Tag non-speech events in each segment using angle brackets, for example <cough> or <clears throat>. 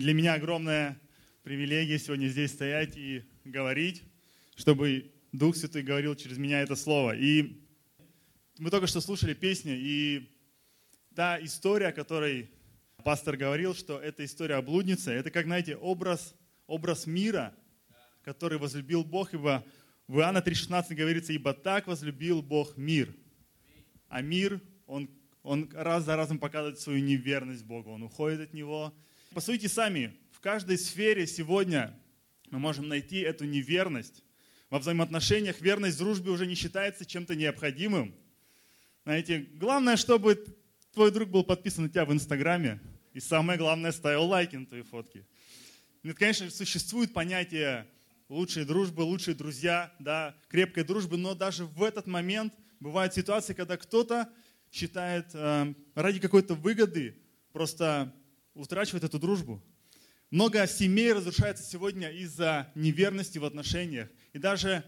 Для меня огромная привилегия сегодня здесь стоять и говорить, чтобы Дух Святой говорил через меня это слово. И мы только что слушали песню, и та история, о которой пастор говорил, что это история о блуднице, это как, знаете, образ, образ мира, который возлюбил Бог, ибо в Иоанна 3,16 говорится, ибо так возлюбил Бог мир. А мир, он, он раз за разом показывает свою неверность Богу, он уходит от Него. Посмотрите сами, в каждой сфере сегодня мы можем найти эту неверность. Во взаимоотношениях верность в дружбе уже не считается чем-то необходимым. Знаете, главное, чтобы твой друг был подписан на тебя в Инстаграме. И самое главное, ставил лайки на твои фотки. Нет, конечно, существует понятие лучшей дружбы, лучшие друзья, да, крепкой дружбы, но даже в этот момент бывают ситуации, когда кто-то считает э, ради какой-то выгоды просто утрачивает эту дружбу. Много семей разрушается сегодня из-за неверности в отношениях. И даже,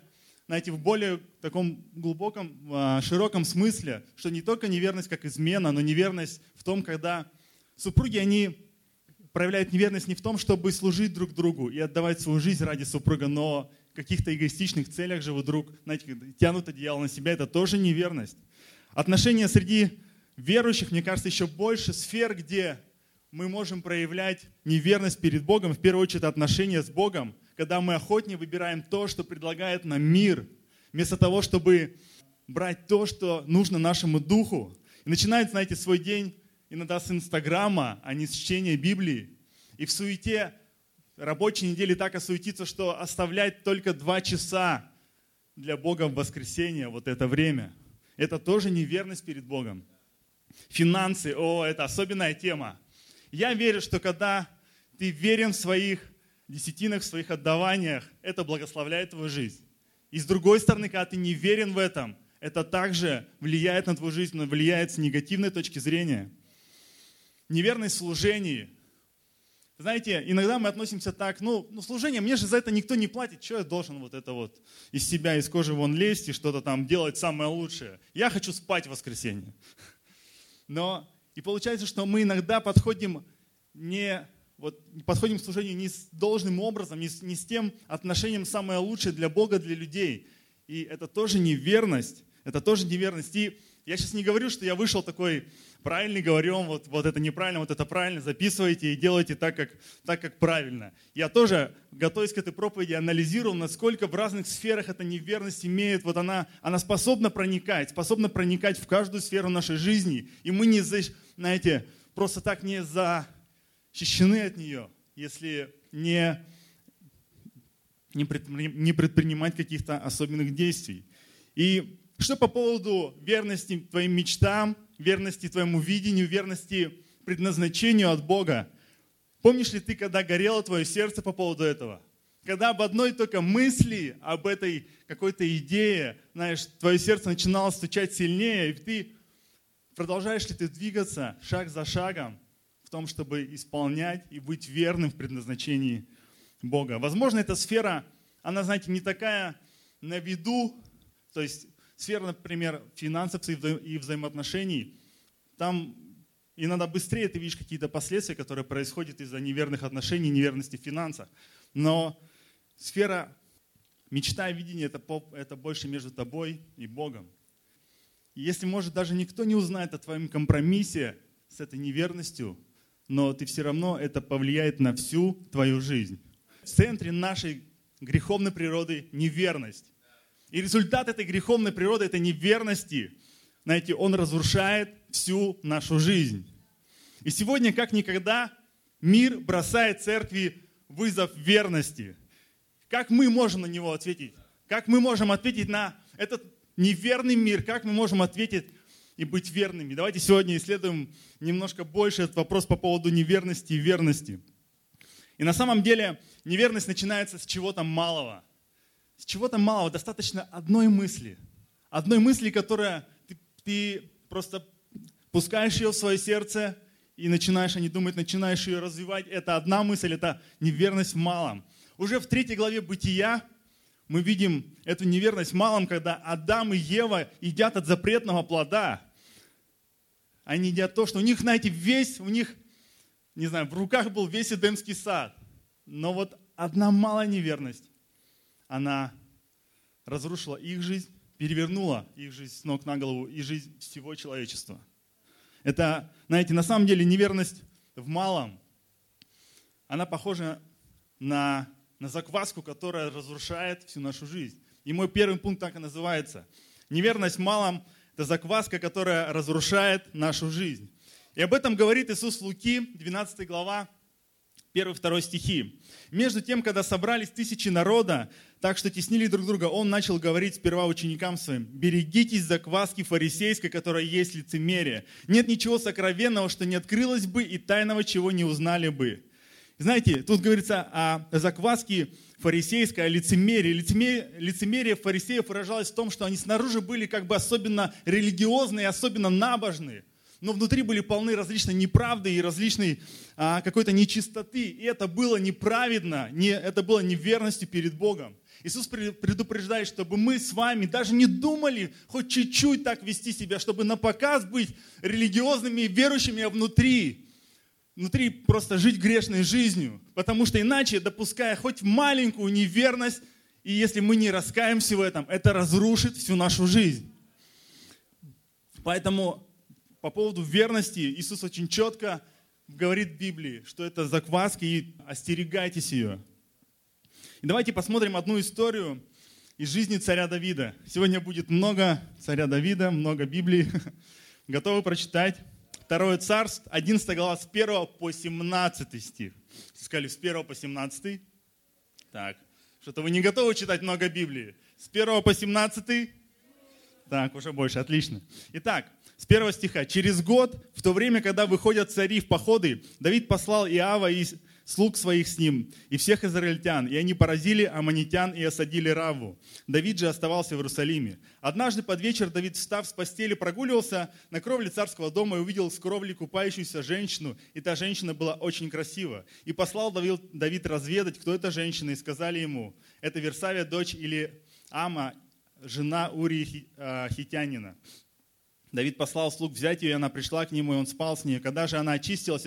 знаете, в более таком глубоком, э, широком смысле, что не только неверность как измена, но неверность в том, когда супруги, они проявляют неверность не в том, чтобы служить друг другу и отдавать свою жизнь ради супруга, но в каких-то эгоистичных целях живут друг, знаете, тянут одеяло на себя, это тоже неверность. Отношения среди верующих, мне кажется, еще больше сфер, где мы можем проявлять неверность перед Богом, в первую очередь отношения с Богом, когда мы охотнее выбираем то, что предлагает нам мир, вместо того, чтобы брать то, что нужно нашему духу. И начинает, знаете, свой день иногда с Инстаграма, а не с чтения Библии. И в суете рабочей недели так осуетиться, что оставлять только два часа для Бога в воскресенье, вот это время. Это тоже неверность перед Богом. Финансы, о, это особенная тема. Я верю, что когда ты верен в своих десятинах, в своих отдаваниях, это благословляет твою жизнь. И с другой стороны, когда ты не верен в этом, это также влияет на твою жизнь, но влияет с негативной точки зрения неверность в служении. Знаете, иногда мы относимся так, ну, ну, служение, мне же за это никто не платит, что я должен вот это вот из себя, из кожи вон лезть и что-то там делать самое лучшее. Я хочу спать в воскресенье. Но и получается, что мы иногда подходим не вот, подходим к служению не с должным образом, не с, не с тем отношением самое лучшее для Бога, для людей. И это тоже неверность. Это тоже неверность. И я сейчас не говорю, что я вышел такой правильный, говорю вот, вот это неправильно, вот это правильно, записывайте и делайте так как, так, как правильно. Я тоже, готовясь к этой проповеди, анализировал, насколько в разных сферах эта неверность имеет, вот она, она способна проникать, способна проникать в каждую сферу нашей жизни. И мы не, знаете, просто так не защищены от нее, если не, не предпринимать каких-то особенных действий. И что по поводу верности твоим мечтам, верности твоему видению, верности предназначению от Бога? Помнишь ли ты, когда горело твое сердце по поводу этого? Когда об одной только мысли, об этой какой-то идее, знаешь, твое сердце начинало стучать сильнее, и ты продолжаешь ли ты двигаться шаг за шагом в том, чтобы исполнять и быть верным в предназначении Бога. Возможно, эта сфера, она, знаете, не такая на виду, то есть сфера, например, финансов и взаимоотношений, там иногда быстрее ты видишь какие-то последствия, которые происходят из-за неверных отношений, неверности в финансах. Но сфера мечта и видения это, это больше между тобой и Богом. И если, может, даже никто не узнает о твоем компромиссе с этой неверностью, но ты все равно это повлияет на всю твою жизнь. В центре нашей греховной природы неверность. И результат этой греховной природы, этой неверности, знаете, он разрушает всю нашу жизнь. И сегодня, как никогда, мир бросает церкви вызов верности. Как мы можем на него ответить? Как мы можем ответить на этот неверный мир? Как мы можем ответить и быть верными? Давайте сегодня исследуем немножко больше этот вопрос по поводу неверности и верности. И на самом деле неверность начинается с чего-то малого – чего-то малого, достаточно одной мысли. Одной мысли, которая ты, ты просто пускаешь ее в свое сердце и начинаешь о ней думать, начинаешь ее развивать. Это одна мысль, это неверность в малом. Уже в третьей главе Бытия мы видим эту неверность в малом, когда Адам и Ева едят от запретного плода. Они едят то, что у них, знаете, весь, у них не знаю, в руках был весь Эдемский сад. Но вот одна малая неверность, она разрушила их жизнь, перевернула их жизнь с ног на голову и жизнь всего человечества. Это, знаете, на самом деле неверность в малом, она похожа на, на закваску, которая разрушает всю нашу жизнь. И мой первый пункт так и называется. Неверность в малом – это закваска, которая разрушает нашу жизнь. И об этом говорит Иисус Луки, 12 глава, 1-2 стихи. «Между тем, когда собрались тысячи народа, так что теснили друг друга, он начал говорить сперва ученикам своим, «Берегитесь закваски фарисейской, которая есть лицемерие. Нет ничего сокровенного, что не открылось бы, и тайного, чего не узнали бы». Знаете, тут говорится о закваске фарисейской, о лицемерии. Лицемерие, лицемерие фарисеев выражалось в том, что они снаружи были как бы особенно религиозные, особенно набожные но внутри были полны различной неправды и различной а, какой-то нечистоты. И это было неправедно, не, это было неверностью перед Богом. Иисус предупреждает, чтобы мы с вами даже не думали хоть чуть-чуть так вести себя, чтобы на показ быть религиозными и верующими, а внутри, внутри просто жить грешной жизнью. Потому что иначе, допуская хоть маленькую неверность, и если мы не раскаемся в этом, это разрушит всю нашу жизнь. Поэтому по поводу верности Иисус очень четко говорит в Библии, что это закваска, и остерегайтесь ее. И давайте посмотрим одну историю из жизни царя Давида. Сегодня будет много царя Давида, много Библии. <laughs> Готовы прочитать? Второе царство, 11 глава, с 1 по 17 стих. Сказали, с 1 по 17. Так, что-то вы не готовы читать много Библии. С 1 по 17. Так, уже больше, отлично. Итак, с первого стиха. «Через год, в то время, когда выходят цари в походы, Давид послал Иава и слуг своих с ним, и всех израильтян, и они поразили аммонитян и осадили Раву. Давид же оставался в Иерусалиме. Однажды под вечер Давид, встав с постели, прогуливался на кровле царского дома и увидел с кровли купающуюся женщину, и та женщина была очень красива. И послал Давид, разведать, кто эта женщина, и сказали ему, это Версавия, дочь или Ама, жена Урии а, Хитянина. Давид послал слуг взять ее, и она пришла к нему, и он спал с ней. Когда же она очистилась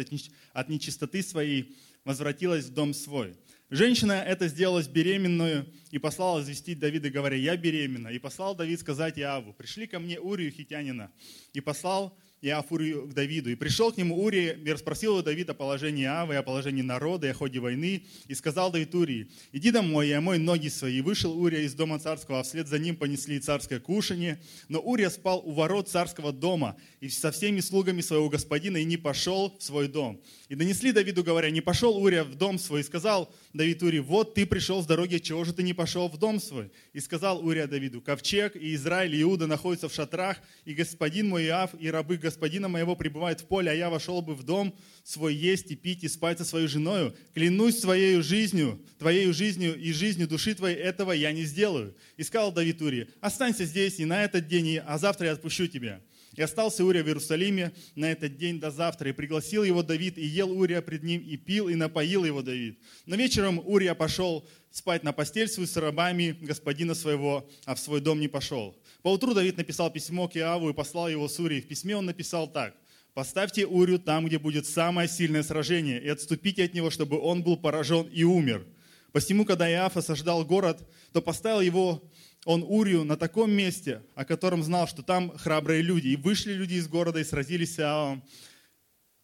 от нечистоты своей, возвратилась в дом свой. Женщина это сделалась беременную и послала известить Давида, говоря, я беременна. И послал Давид сказать Иаву, пришли ко мне Урию хитянина. И послал Иав Урию к Давиду. И пришел к нему Урия и расспросил у Давида о положении Иавы, о положении народа и о ходе войны. И сказал Давид Урии, иди домой и омой ноги свои. И вышел Урия из дома царского, а вслед за ним понесли царское кушанье. Но Урия спал у ворот царского дома и со всеми слугами своего господина и не пошел в свой дом. И донесли Давиду, говоря, не пошел Урия в дом свой. И сказал Давид Урии, вот ты пришел с дороги, чего же ты не пошел в дом свой? И сказал Урия Давиду, ковчег и Израиль и Иуда находятся в шатрах, и господин мой Иав и рабы господина моего пребывают в поле, а я вошел бы в дом свой есть и пить и спать со своей женою. Клянусь своей жизнью, твоей жизнью и жизнью души твоей, этого я не сделаю. И сказал Давид Урии, останься здесь и на этот день, а завтра я отпущу тебя. И остался Урия в Иерусалиме на этот день до завтра. И пригласил его Давид, и ел Урия пред ним, и пил, и напоил его Давид. Но вечером Урия пошел спать на постель свою с рабами господина своего, а в свой дом не пошел. Поутру Давид написал письмо к Иаву и послал его с Урией. В письме он написал так. «Поставьте Урию там, где будет самое сильное сражение, и отступите от него, чтобы он был поражен и умер». Посему, когда Иав осаждал город, то поставил его он Урию на таком месте, о котором знал, что там храбрые люди. И вышли люди из города и сразились с Иавом.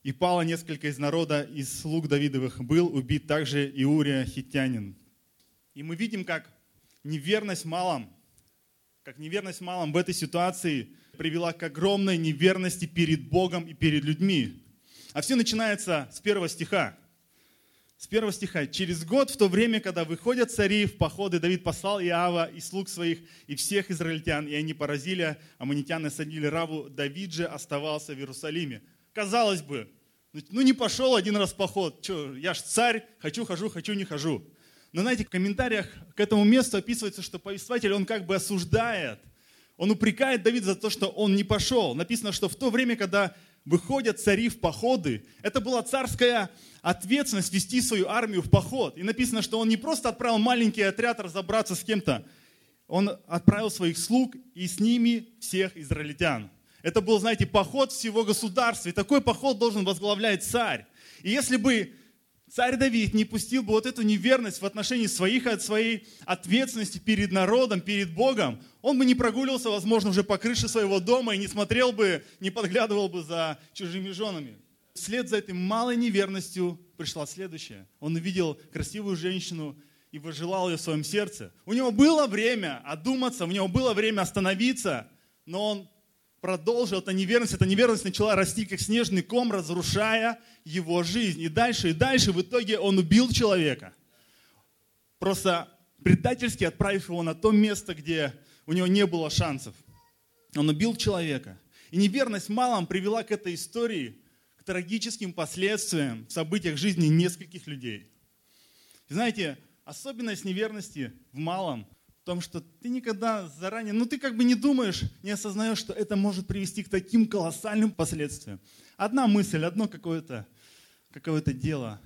И пало несколько из народа, из слуг Давидовых. Был убит также и Урия хитянин. И мы видим, как неверность малом, как неверность малом в этой ситуации привела к огромной неверности перед Богом и перед людьми. А все начинается с первого стиха с первого стиха. «Через год, в то время, когда выходят цари в походы, Давид послал Иава и слуг своих, и всех израильтян, и они поразили аммонитян и садили Раву. Давид же оставался в Иерусалиме». Казалось бы, ну, ну не пошел один раз в поход. Че, я ж царь, хочу, хожу, хочу, не хожу. Но знаете, в комментариях к этому месту описывается, что повествователь, он как бы осуждает, он упрекает Давида за то, что он не пошел. Написано, что в то время, когда выходят цари в походы. Это была царская ответственность вести свою армию в поход. И написано, что он не просто отправил маленький отряд разобраться с кем-то, он отправил своих слуг и с ними всех израильтян. Это был, знаете, поход всего государства. И такой поход должен возглавлять царь. И если бы царь Давид не пустил бы вот эту неверность в отношении своих, от своей ответственности перед народом, перед Богом, он бы не прогуливался, возможно, уже по крыше своего дома и не смотрел бы, не подглядывал бы за чужими женами. Вслед за этой малой неверностью пришла следующая. Он увидел красивую женщину и возжелал ее в своем сердце. У него было время одуматься, у него было время остановиться, но он продолжил эту неверность. Эта неверность начала расти, как снежный ком, разрушая его жизнь. И дальше, и дальше в итоге он убил человека. Просто предательски отправив его на то место, где у него не было шансов. Он убил человека. И неверность малом привела к этой истории, к трагическим последствиям в событиях жизни нескольких людей. И знаете, особенность неверности в малом в том, что ты никогда заранее, ну ты как бы не думаешь, не осознаешь, что это может привести к таким колоссальным последствиям. Одна мысль, одно какое-то какое дело,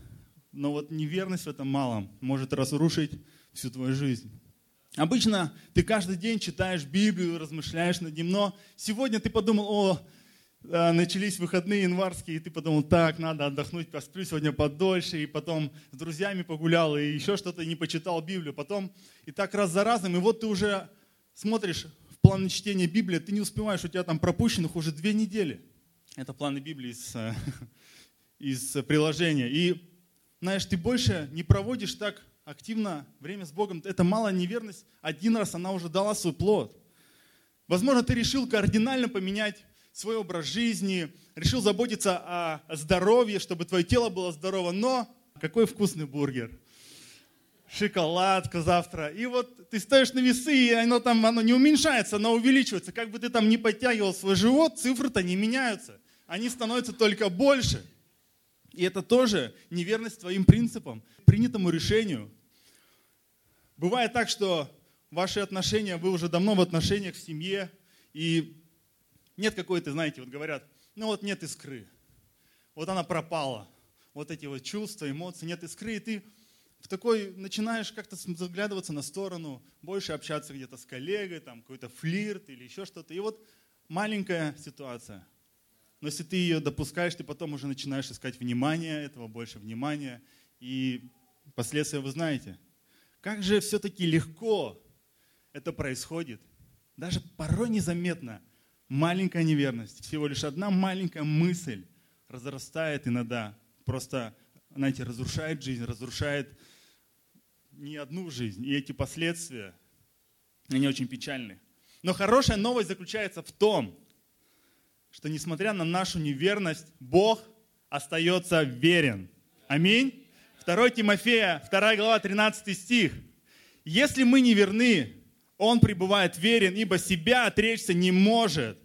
но вот неверность в этом малом может разрушить всю твою жизнь. Обычно ты каждый день читаешь Библию, размышляешь над ним, но сегодня ты подумал, о, а, начались выходные январские, и ты подумал, так, надо отдохнуть, посплю сегодня подольше, и потом с друзьями погулял, и еще что-то не почитал Библию, потом и так раз за разом, и вот ты уже смотришь в планы чтения Библии, ты не успеваешь, у тебя там пропущенных уже две недели. Это планы Библии из, <laughs> из приложения. И, знаешь, ты больше не проводишь так активно время с Богом. Это малая неверность. Один раз она уже дала свой плод. Возможно, ты решил кардинально поменять свой образ жизни, решил заботиться о здоровье, чтобы твое тело было здорово, но какой вкусный бургер, шоколадка завтра. И вот ты стоишь на весы, и оно там оно не уменьшается, оно увеличивается. Как бы ты там ни подтягивал свой живот, цифры-то не меняются. Они становятся только больше. И это тоже неверность твоим принципам, принятому решению. Бывает так, что ваши отношения, вы уже давно в отношениях в семье, и нет какой-то, знаете, вот говорят, ну вот нет искры. Вот она пропала. Вот эти вот чувства, эмоции, нет искры. И ты в такой начинаешь как-то заглядываться на сторону, больше общаться где-то с коллегой, там какой-то флирт или еще что-то. И вот маленькая ситуация. Но если ты ее допускаешь, ты потом уже начинаешь искать внимание этого, больше внимания. И последствия вы знаете. Как же все-таки легко это происходит. Даже порой незаметно – маленькая неверность, всего лишь одна маленькая мысль разрастает иногда, просто, знаете, разрушает жизнь, разрушает не одну жизнь. И эти последствия, они очень печальны. Но хорошая новость заключается в том, что несмотря на нашу неверность, Бог остается верен. Аминь. 2 Тимофея, 2 глава, 13 стих. Если мы не верны, он пребывает верен, ибо себя отречься не может.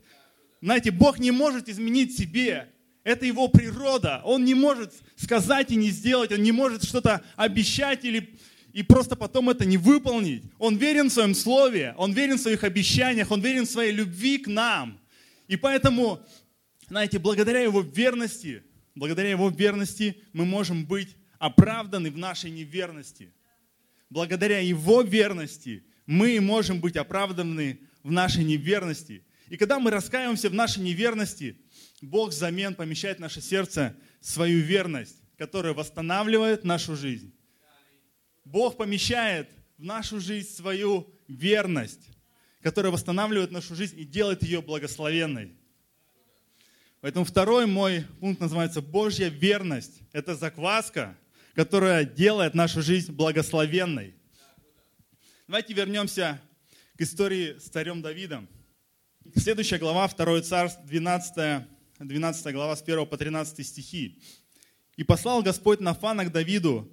Знаете, Бог не может изменить себе. Это его природа. Он не может сказать и не сделать. Он не может что-то обещать или и просто потом это не выполнить. Он верен в своем слове, он верен в своих обещаниях, он верен в своей любви к нам. И поэтому, знаете, благодаря его верности, благодаря его верности мы можем быть оправданы в нашей неверности. Благодаря его верности мы можем быть оправданы в нашей неверности. И когда мы раскаиваемся в нашей неверности, Бог взамен помещает в наше сердце свою верность, которая восстанавливает нашу жизнь. Бог помещает в нашу жизнь свою верность, которая восстанавливает нашу жизнь и делает ее благословенной. Поэтому второй мой пункт называется Божья верность. Это закваска, которая делает нашу жизнь благословенной. Давайте вернемся к истории с царем Давидом. Следующая глава, 2 царств, 12, 12 глава, с 1 по 13 стихи. «И послал Господь Нафана к Давиду,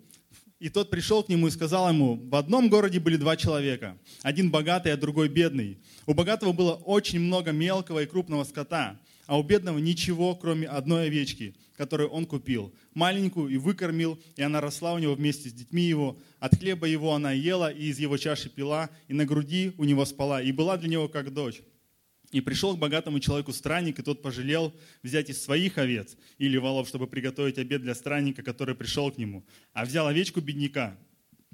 и тот пришел к нему и сказал ему, в одном городе были два человека, один богатый, а другой бедный. У богатого было очень много мелкого и крупного скота, а у бедного ничего, кроме одной овечки, которую он купил, маленькую и выкормил, и она росла у него вместе с детьми его. От хлеба его она ела, и из его чаши пила, и на груди у него спала, и была для него как дочь. И пришел к богатому человеку странник, и тот пожалел взять из своих овец или волов, чтобы приготовить обед для странника, который пришел к нему. А взял овечку бедняка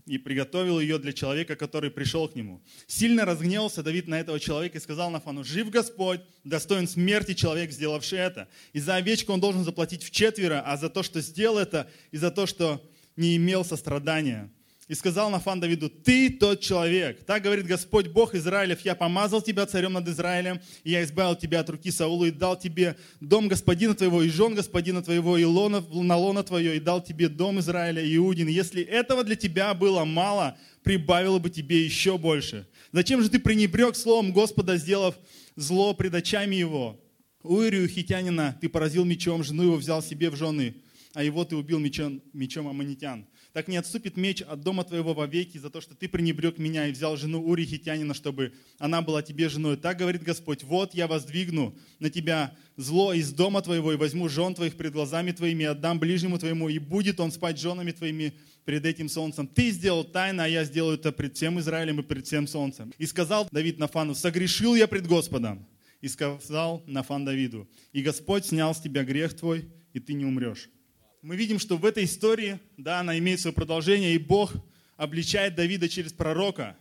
и приготовил ее для человека, который пришел к нему. Сильно разгневался Давид на этого человека и сказал Нафану, «Жив Господь, достоин смерти человек, сделавший это. И за овечку он должен заплатить в четверо, а за то, что сделал это, и за то, что не имел сострадания». И сказал Нафан Давиду, ты тот человек. Так говорит Господь Бог Израилев, я помазал тебя царем над Израилем, и я избавил тебя от руки Саула, и дал тебе дом господина твоего, и жен господина твоего, и лона, на лона твое, и дал тебе дом Израиля, Иудин. Если этого для тебя было мало, прибавило бы тебе еще больше. Зачем же ты пренебрег словом Господа, сделав зло пред очами его? Уирию хитянина ты поразил мечом, жену его взял себе в жены, а его ты убил мечом, мечом аммонитян так не отступит меч от дома твоего вовеки за то, что ты пренебрег меня и взял жену Ури Хитянина, чтобы она была тебе женой. Так говорит Господь, вот я воздвигну на тебя зло из дома твоего и возьму жен твоих пред глазами твоими и отдам ближнему твоему, и будет он спать женами твоими пред этим солнцем. Ты сделал тайно, а я сделаю это пред всем Израилем и пред всем солнцем. И сказал Давид Нафану, согрешил я пред Господом. И сказал Нафан Давиду, и Господь снял с тебя грех твой, и ты не умрешь мы видим, что в этой истории, да, она имеет свое продолжение, и Бог обличает Давида через пророка.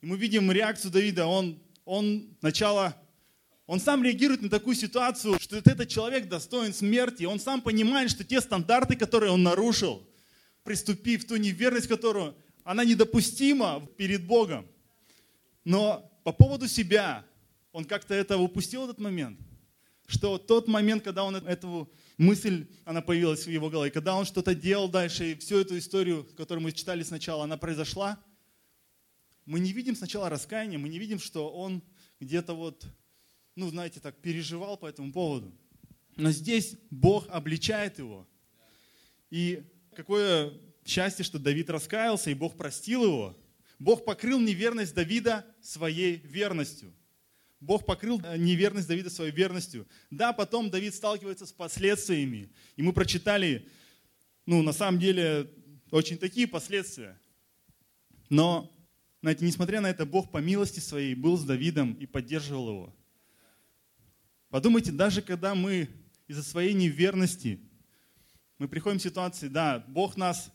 И мы видим реакцию Давида. Он, он сначала, он сам реагирует на такую ситуацию, что этот человек достоин смерти. Он сам понимает, что те стандарты, которые он нарушил, приступив ту неверность, которую она недопустима перед Богом. Но по поводу себя, он как-то это упустил этот момент. Что тот момент, когда он этого мысль, она появилась в его голове. Когда он что-то делал дальше, и всю эту историю, которую мы читали сначала, она произошла, мы не видим сначала раскаяния, мы не видим, что он где-то вот, ну, знаете, так переживал по этому поводу. Но здесь Бог обличает его. И какое счастье, что Давид раскаялся, и Бог простил его. Бог покрыл неверность Давида своей верностью. Бог покрыл э, неверность Давида своей верностью. Да, потом Давид сталкивается с последствиями. И мы прочитали, ну, на самом деле, очень такие последствия. Но, знаете, несмотря на это, Бог по милости своей был с Давидом и поддерживал его. Подумайте, даже когда мы из-за своей неверности, мы приходим в ситуации, да, Бог нас,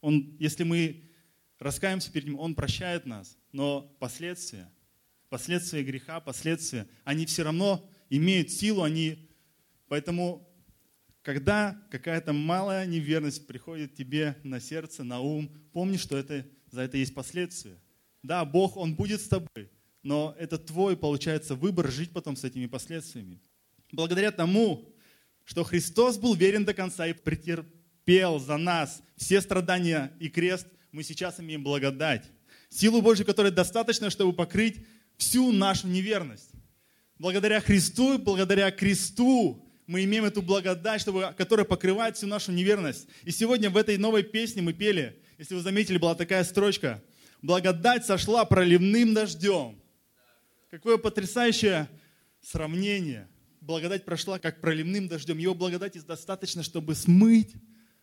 Он, если мы раскаемся перед Ним, Он прощает нас, но последствия, последствия греха, последствия, они все равно имеют силу, они... Поэтому, когда какая-то малая неверность приходит тебе на сердце, на ум, помни, что это, за это есть последствия. Да, Бог, Он будет с тобой, но это твой, получается, выбор жить потом с этими последствиями. Благодаря тому, что Христос был верен до конца и претерпел за нас все страдания и крест, мы сейчас имеем благодать. Силу Божью, которая достаточно, чтобы покрыть всю нашу неверность. Благодаря Христу, благодаря кресту мы имеем эту благодать, чтобы, которая покрывает всю нашу неверность. И сегодня в этой новой песне мы пели, если вы заметили, была такая строчка. Благодать сошла проливным дождем. Какое потрясающее сравнение. Благодать прошла как проливным дождем. Его благодати достаточно, чтобы смыть,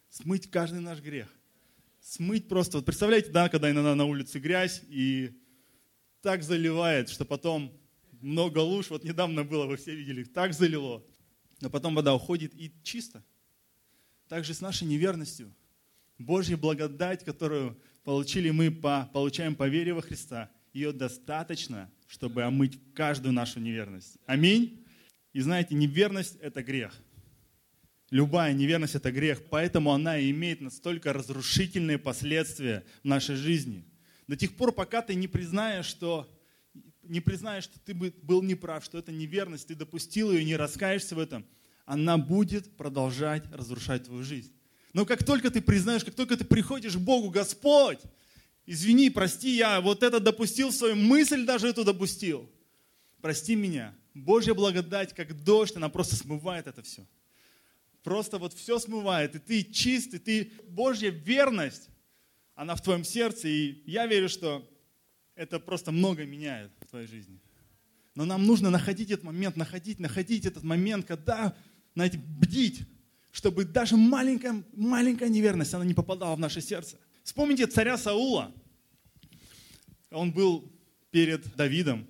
смыть каждый наш грех. Смыть просто. Вот представляете, да, когда иногда на улице грязь, и так заливает, что потом много луж, вот недавно было, вы все видели, так залило, но потом вода уходит и чисто. Так же с нашей неверностью. Божья благодать, которую получили мы, по, получаем по вере во Христа, ее достаточно, чтобы омыть каждую нашу неверность. Аминь. И знаете, неверность – это грех. Любая неверность – это грех, поэтому она имеет настолько разрушительные последствия в нашей жизни – до тех пор, пока ты не признаешь, что, не признаешь, что ты был неправ, что это неверность, ты допустил ее и не раскаешься в этом, она будет продолжать разрушать твою жизнь. Но как только ты признаешь, как только ты приходишь к Богу, Господь, извини, прости, я вот это допустил, свою мысль даже эту допустил. Прости меня. Божья благодать, как дождь, она просто смывает это все. Просто вот все смывает, и ты чист, и ты, Божья верность, она в твоем сердце, и я верю, что это просто много меняет в твоей жизни. Но нам нужно находить этот момент, находить, находить этот момент, когда, знаете, бдить, чтобы даже маленькая, маленькая неверность, она не попадала в наше сердце. Вспомните царя Саула. Он был перед Давидом,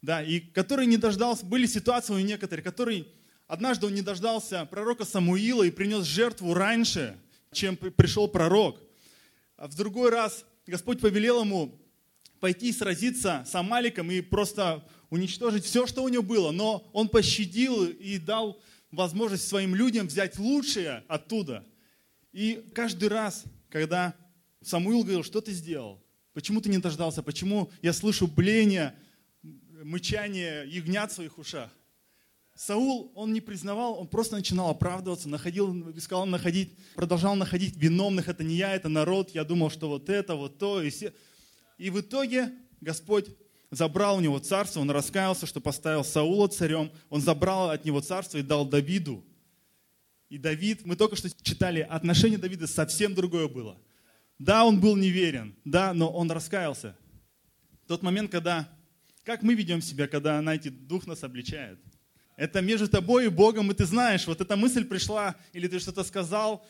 да, и который не дождался, были ситуации у некоторых, который однажды он не дождался пророка Самуила и принес жертву раньше, чем пришел пророк. В другой раз Господь повелел ему пойти сразиться с Амаликом и просто уничтожить все, что у него было. Но он пощадил и дал возможность своим людям взять лучшее оттуда. И каждый раз, когда Самуил говорил, что ты сделал? Почему ты не дождался? Почему я слышу бление, мычание ягнят в своих ушах? Саул, он не признавал, он просто начинал оправдываться, находил, искал находить, продолжал находить виновных. Это не я, это народ. Я думал, что вот это, вот то. И, все. и в итоге Господь забрал у него царство, он раскаялся, что поставил Саула царем. Он забрал от него царство и дал Давиду. И Давид, мы только что читали, отношение Давида совсем другое было. Да, он был неверен, да, но он раскаялся. Тот момент, когда, как мы ведем себя, когда, знаете, Дух нас обличает – это между тобой и Богом, и ты знаешь, вот эта мысль пришла, или ты что-то сказал,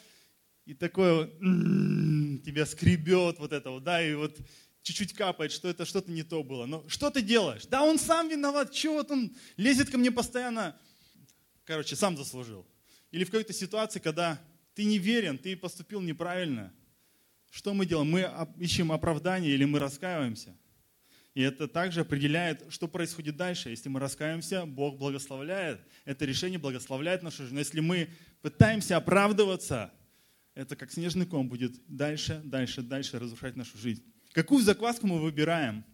и такое м-м, тебя скребет вот это вот, да, и вот чуть-чуть капает, что это что-то не то было. Но что ты делаешь? Да он сам виноват, чего вот он лезет ко мне постоянно. Короче, сам заслужил. Или в какой-то ситуации, когда ты не верен, ты поступил неправильно. Что мы делаем? Мы ищем оправдание или мы раскаиваемся? И это также определяет, что происходит дальше. Если мы раскаемся, Бог благословляет. Это решение благословляет нашу жизнь. Но если мы пытаемся оправдываться, это как снежный ком будет дальше, дальше, дальше разрушать нашу жизнь. Какую закваску мы выбираем?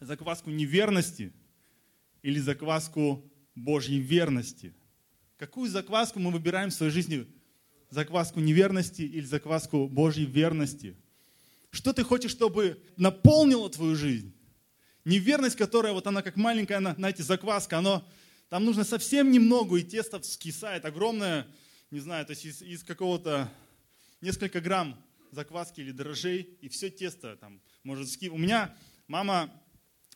Закваску неверности или закваску Божьей верности? Какую закваску мы выбираем в своей жизни? Закваску неверности или закваску Божьей верности? Что ты хочешь, чтобы наполнило твою жизнь? Неверность, которая вот она как маленькая, она, знаете, закваска, оно, там нужно совсем немного, и тесто скисает огромное, не знаю, то есть из, из какого-то несколько грамм закваски или дрожжей, и все тесто там может ски. У меня мама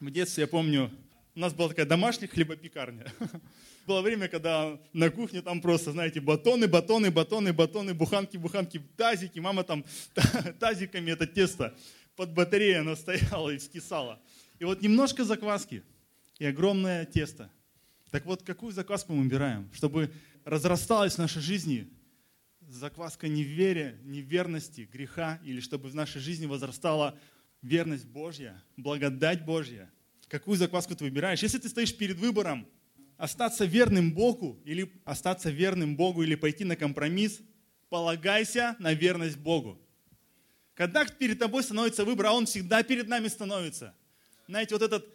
в детстве, я помню, у нас была такая домашняя хлебопекарня. <laughs> Было время, когда на кухне там просто, знаете, батоны, батоны, батоны, батоны, буханки, буханки, тазики. Мама там <laughs> тазиками это тесто под батареей оно стояло и скисало. И вот немножко закваски и огромное тесто. Так вот, какую закваску мы выбираем? Чтобы разрасталась в нашей жизни закваска неверия, неверности, греха, или чтобы в нашей жизни возрастала верность Божья, благодать Божья. Какую закваску ты выбираешь? Если ты стоишь перед выбором остаться верным Богу или остаться верным Богу или пойти на компромисс, полагайся на верность Богу. Когда перед тобой становится выбор, а он всегда перед нами становится – знаете, вот этот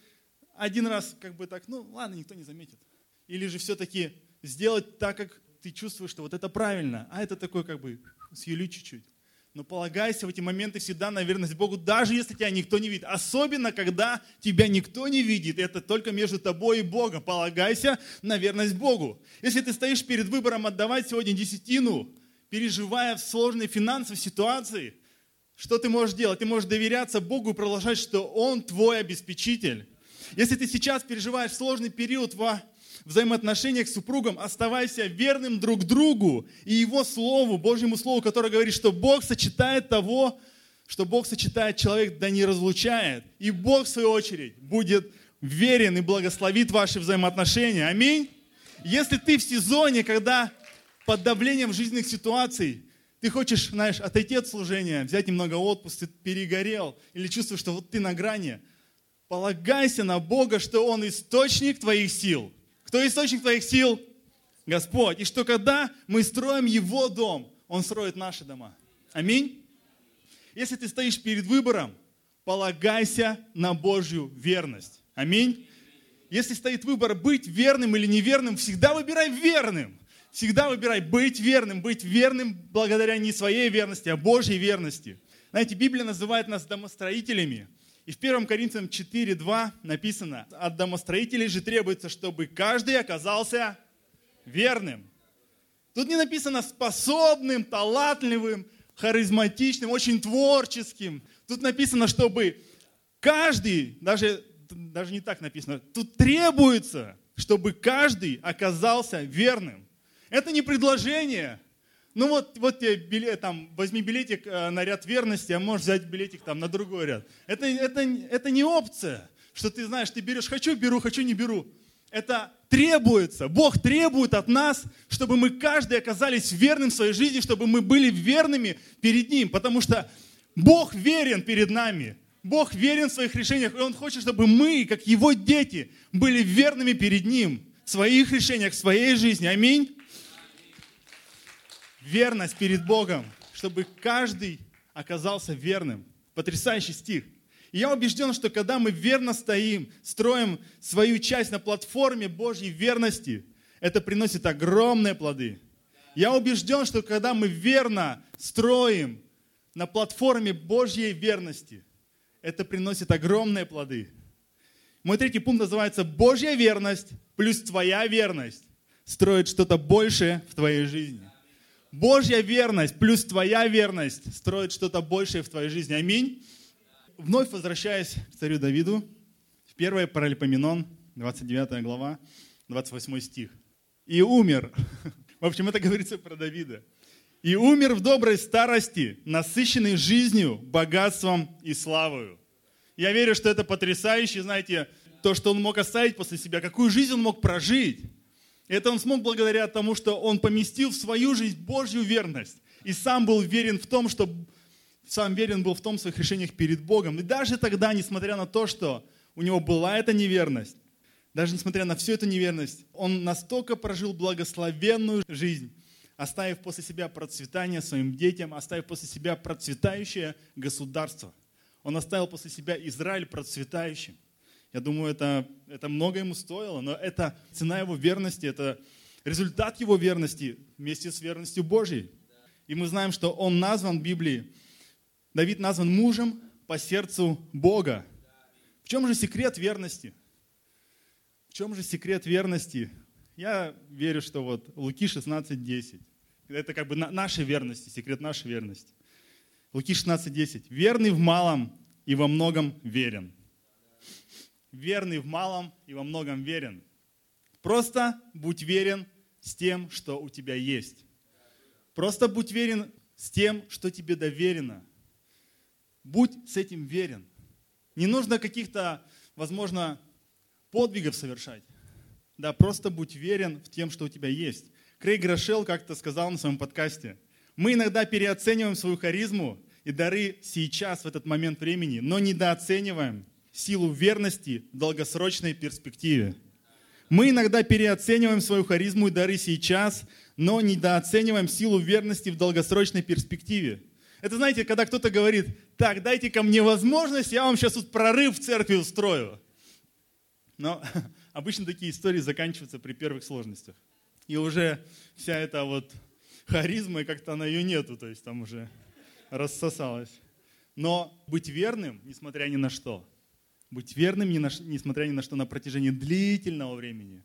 один раз как бы так, ну ладно, никто не заметит. Или же все-таки сделать так, как ты чувствуешь, что вот это правильно, а это такой как бы съюли чуть-чуть. Но полагайся в эти моменты всегда на верность Богу, даже если тебя никто не видит. Особенно, когда тебя никто не видит, это только между тобой и Богом. Полагайся на верность Богу. Если ты стоишь перед выбором отдавать сегодня десятину, переживая в сложной финансовой ситуации – что ты можешь делать? Ты можешь доверяться Богу и продолжать, что Он твой обеспечитель. Если ты сейчас переживаешь сложный период во взаимоотношениях с супругом, оставайся верным друг другу и Его Слову, Божьему Слову, которое говорит, что Бог сочетает того, что Бог сочетает человек, да не разлучает. И Бог, в свою очередь, будет верен и благословит ваши взаимоотношения. Аминь. Если ты в сезоне, когда под давлением жизненных ситуаций ты хочешь, знаешь, отойти от служения, взять немного отпуска, ты перегорел, или чувствуешь, что вот ты на грани. Полагайся на Бога, что Он источник твоих сил. Кто источник твоих сил? Господь. И что когда мы строим Его дом, Он строит наши дома. Аминь. Если ты стоишь перед выбором, полагайся на Божью верность. Аминь. Если стоит выбор быть верным или неверным, всегда выбирай верным. Всегда выбирай быть верным, быть верным благодаря не своей верности, а Божьей верности. Знаете, Библия называет нас домостроителями. И в 1 Коринфянам 4.2 написано, от домостроителей же требуется, чтобы каждый оказался верным. Тут не написано способным, талантливым, харизматичным, очень творческим. Тут написано, чтобы каждый, даже, даже не так написано, тут требуется, чтобы каждый оказался верным. Это не предложение. Ну вот, вот тебе билет, там, возьми билетик э, на ряд верности, а можешь взять билетик там на другой ряд. Это, это, это не опция, что ты знаешь, ты берешь, хочу, беру, хочу, не беру. Это требуется. Бог требует от нас, чтобы мы каждый оказались верным в своей жизни, чтобы мы были верными перед Ним. Потому что Бог верен перед нами. Бог верен в своих решениях, и Он хочет, чтобы мы, как Его дети, были верными перед Ним в своих решениях, в своей жизни. Аминь. Верность перед Богом, чтобы каждый оказался верным. Потрясающий стих. И я убежден, что когда мы верно стоим, строим свою часть на платформе Божьей верности, это приносит огромные плоды. Я убежден, что когда мы верно строим на платформе Божьей верности – это приносит огромные плоды. Мой третий пункт называется «Божья верность плюс твоя верность строит что-то большее в твоей жизни». Божья верность плюс твоя верность строит что-то большее в твоей жизни. Аминь. Вновь возвращаясь к царю Давиду, в 1 Паралипоменон, 29 глава, 28 стих. «И умер». <laughs> В общем, это говорится про Давида и умер в доброй старости, насыщенный жизнью, богатством и славою. Я верю, что это потрясающе, знаете, то, что он мог оставить после себя, какую жизнь он мог прожить. Это он смог благодаря тому, что он поместил в свою жизнь Божью верность. И сам был верен в том, что сам верен был в том в своих решениях перед Богом. И даже тогда, несмотря на то, что у него была эта неверность, даже несмотря на всю эту неверность, он настолько прожил благословенную жизнь, оставив после себя процветание своим детям, оставив после себя процветающее государство. Он оставил после себя Израиль процветающим. Я думаю, это, это много ему стоило, но это цена его верности, это результат его верности вместе с верностью Божьей. И мы знаем, что он назван в Библии, Давид назван мужем по сердцу Бога. В чем же секрет верности? В чем же секрет верности? Я верю, что вот Луки 16.10. Это как бы нашей верности, секрет нашей верности. Луки 16.10. Верный в малом и во многом верен. Верный в малом и во многом верен. Просто будь верен с тем, что у тебя есть. Просто будь верен с тем, что тебе доверено. Будь с этим верен. Не нужно каких-то, возможно, подвигов совершать. Да, просто будь верен в тем, что у тебя есть. Крейг Рошел как-то сказал на своем подкасте, мы иногда переоцениваем свою харизму и дары сейчас, в этот момент времени, но недооцениваем силу верности в долгосрочной перспективе. Мы иногда переоцениваем свою харизму и дары сейчас, но недооцениваем силу верности в долгосрочной перспективе. Это знаете, когда кто-то говорит, так, дайте ко мне возможность, я вам сейчас тут прорыв в церкви устрою. Но <laughs> Обычно такие истории заканчиваются при первых сложностях. И уже вся эта вот харизма, и как-то она ее нету, то есть там уже рассосалась. Но быть верным, несмотря ни на что, быть верным, несмотря ни на что, на протяжении длительного времени,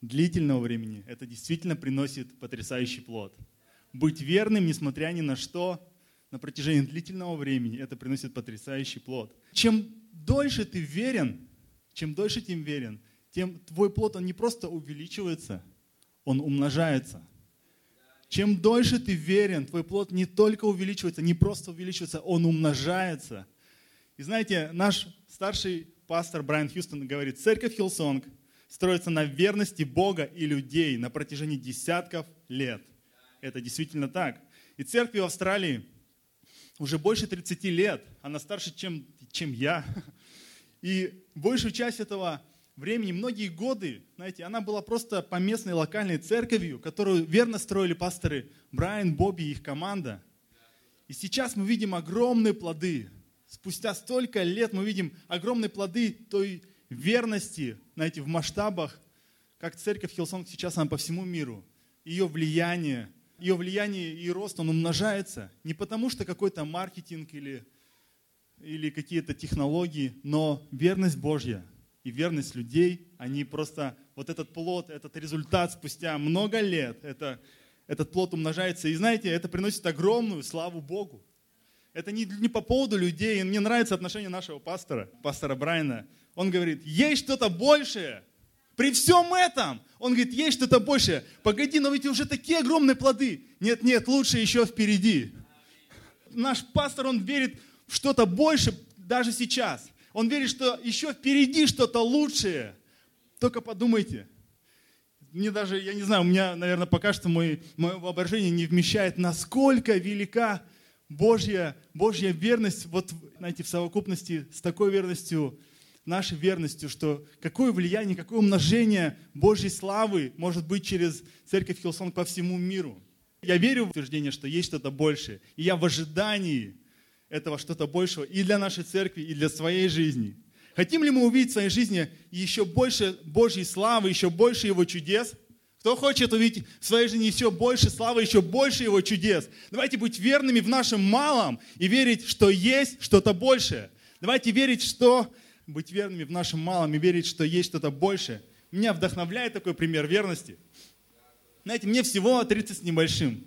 длительного времени, это действительно приносит потрясающий плод. Быть верным, несмотря ни на что, на протяжении длительного времени, это приносит потрясающий плод. Чем дольше ты верен, чем дольше ты верен, тем твой плод, он не просто увеличивается, он умножается. Чем дольше ты верен, твой плод не только увеличивается, не просто увеличивается, он умножается. И знаете, наш старший пастор Брайан Хьюстон говорит, церковь Хиллсонг строится на верности Бога и людей на протяжении десятков лет. Это действительно так. И церкви в Австралии уже больше 30 лет, она старше, чем, чем я. И большую часть этого времени, многие годы, знаете, она была просто поместной локальной церковью, которую верно строили пасторы Брайан, Бобби и их команда. И сейчас мы видим огромные плоды. Спустя столько лет мы видим огромные плоды той верности, знаете, в масштабах, как церковь Хилсонг сейчас она по всему миру. Ее влияние, ее влияние и рост, он умножается. Не потому что какой-то маркетинг или, или какие-то технологии, но верность Божья – и верность людей, они просто, вот этот плод, этот результат спустя много лет, это, этот плод умножается. И знаете, это приносит огромную славу Богу. Это не, не по поводу людей. Мне нравится отношение нашего пастора, пастора Брайана. Он говорит, есть что-то большее. При всем этом, он говорит, есть что-то большее. Погоди, но ведь уже такие огромные плоды. Нет, нет, лучше еще впереди. Наш пастор, он верит в что-то больше даже сейчас. Он верит, что еще впереди что-то лучшее. Только подумайте. Мне даже, я не знаю, у меня, наверное, пока что мой, мое воображение не вмещает, насколько велика Божья, Божья верность, вот, знаете, в совокупности с такой верностью, нашей верностью, что какое влияние, какое умножение Божьей славы может быть через церковь Хилсон по всему миру. Я верю в утверждение, что есть что-то большее. И я в ожидании этого что-то большего и для нашей церкви, и для своей жизни. Хотим ли мы увидеть в своей жизни еще больше Божьей славы, еще больше Его чудес? Кто хочет увидеть в своей жизни еще больше славы, еще больше Его чудес? Давайте быть верными в нашем малом и верить, что есть что-то большее. Давайте верить, что быть верными в нашем малом и верить, что есть что-то большее. Меня вдохновляет такой пример верности. Знаете, мне всего 30 с небольшим.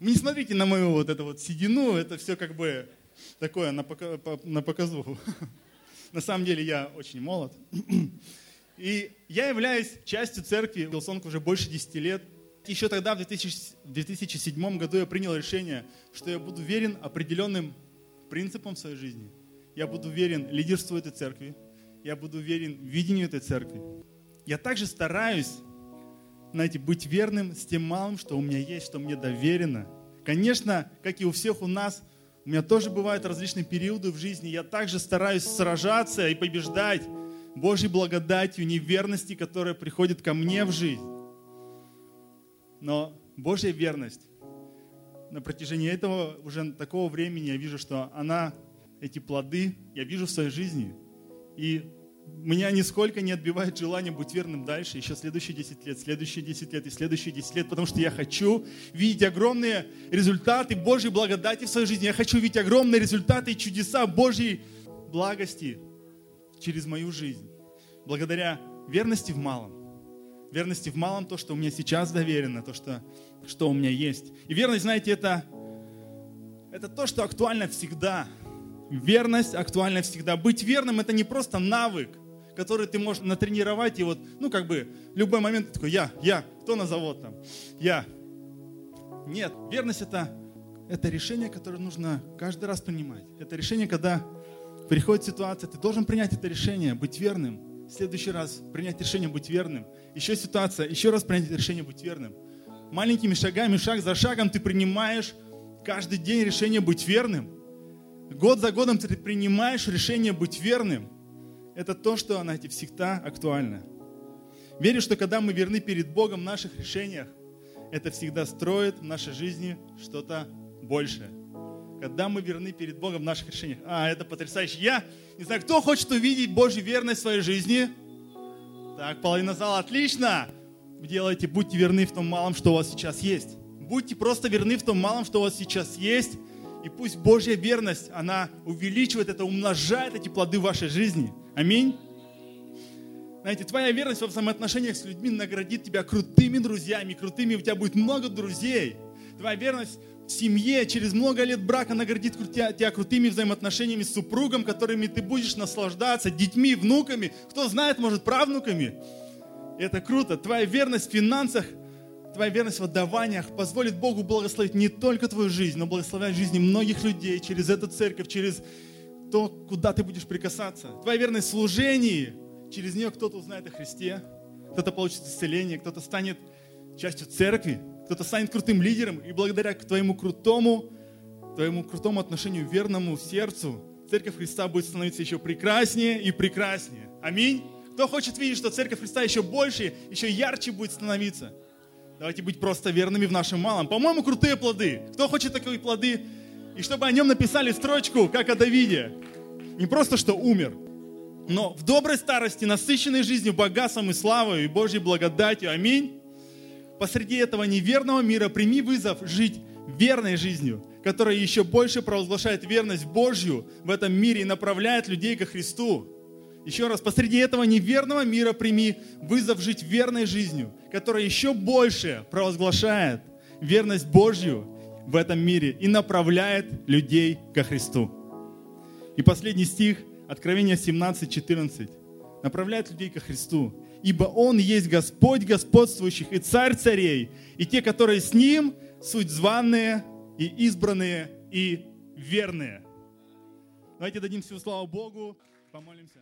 Вы не смотрите на мою вот эту вот седину, это все как бы такое на, пока, на показуху. <laughs> На самом деле я очень молод. <clears throat> И я являюсь частью церкви Вилсонг уже больше 10 лет. Еще тогда, в 2007 году, я принял решение, что я буду верен определенным принципам в своей жизни. Я буду верен лидерству этой церкви. Я буду верен видению этой церкви. Я также стараюсь, знаете, быть верным с тем малым, что у меня есть, что мне доверено. Конечно, как и у всех у нас, у меня тоже бывают различные периоды в жизни. Я также стараюсь сражаться и побеждать Божьей благодатью неверности, которая приходит ко мне в жизнь. Но Божья верность на протяжении этого уже такого времени я вижу, что она, эти плоды, я вижу в своей жизни. И меня нисколько не отбивает желание быть верным дальше, еще следующие 10 лет, следующие 10 лет и следующие 10 лет, потому что я хочу видеть огромные результаты Божьей благодати в своей жизни. Я хочу видеть огромные результаты и чудеса Божьей благости через мою жизнь. Благодаря верности в малом. Верности в малом, то, что у меня сейчас доверено, то, что, что у меня есть. И верность, знаете, это, это то, что актуально всегда – Верность актуальна всегда. Быть верным это не просто навык, который ты можешь натренировать и вот, ну как бы, любой момент ты такой, я, я, кто назовет там, я. Нет, верность это, это решение, которое нужно каждый раз принимать. Это решение, когда приходит ситуация, ты должен принять это решение, быть верным. В следующий раз принять решение быть верным. Еще ситуация, еще раз принять решение быть верным. Маленькими шагами, шаг за шагом ты принимаешь каждый день решение быть верным. Год за годом ты принимаешь решение быть верным. Это то, что, знаете, всегда актуально. Верю, что когда мы верны перед Богом в наших решениях, это всегда строит в нашей жизни что-то большее. Когда мы верны перед Богом в наших решениях. А, это потрясающе. Я не знаю, кто хочет увидеть Божью верность в своей жизни? Так, половина зала, отлично. Делайте, будьте верны в том малом, что у вас сейчас есть. Будьте просто верны в том малом, что у вас сейчас есть, и пусть Божья верность, она увеличивает это, умножает эти плоды в вашей жизни. Аминь. Знаете, твоя верность во взаимоотношениях с людьми наградит тебя крутыми друзьями, крутыми, у тебя будет много друзей. Твоя верность семье через много лет брака наградит тебя крутыми взаимоотношениями с супругом, которыми ты будешь наслаждаться, детьми, внуками, кто знает, может, правнуками. И это круто. Твоя верность в финансах – твоя верность в отдаваниях позволит Богу благословить не только твою жизнь, но благословлять жизни многих людей через эту церковь, через то, куда ты будешь прикасаться. Твоя верность в служении, через нее кто-то узнает о Христе, кто-то получит исцеление, кто-то станет частью церкви, кто-то станет крутым лидером, и благодаря твоему крутому, твоему крутому отношению, верному сердцу, Церковь Христа будет становиться еще прекраснее и прекраснее. Аминь. Кто хочет видеть, что Церковь Христа еще больше, еще ярче будет становиться – Давайте быть просто верными в нашем малом. По-моему, крутые плоды. Кто хочет такие плоды? И чтобы о нем написали строчку, как о Давиде. Не просто, что умер, но в доброй старости, насыщенной жизнью, богатством и славой, и Божьей благодатью. Аминь. Посреди этого неверного мира прими вызов жить верной жизнью, которая еще больше провозглашает верность Божью в этом мире и направляет людей ко Христу. Еще раз, посреди этого неверного мира прими вызов жить верной жизнью, которая еще больше провозглашает верность Божью в этом мире и направляет людей ко Христу. И последний стих, Откровение 17:14, направляет людей ко Христу. Ибо Он есть Господь господствующих и Царь царей, и те, которые с Ним, суть званные и избранные и верные. Давайте дадим всю славу Богу, помолимся.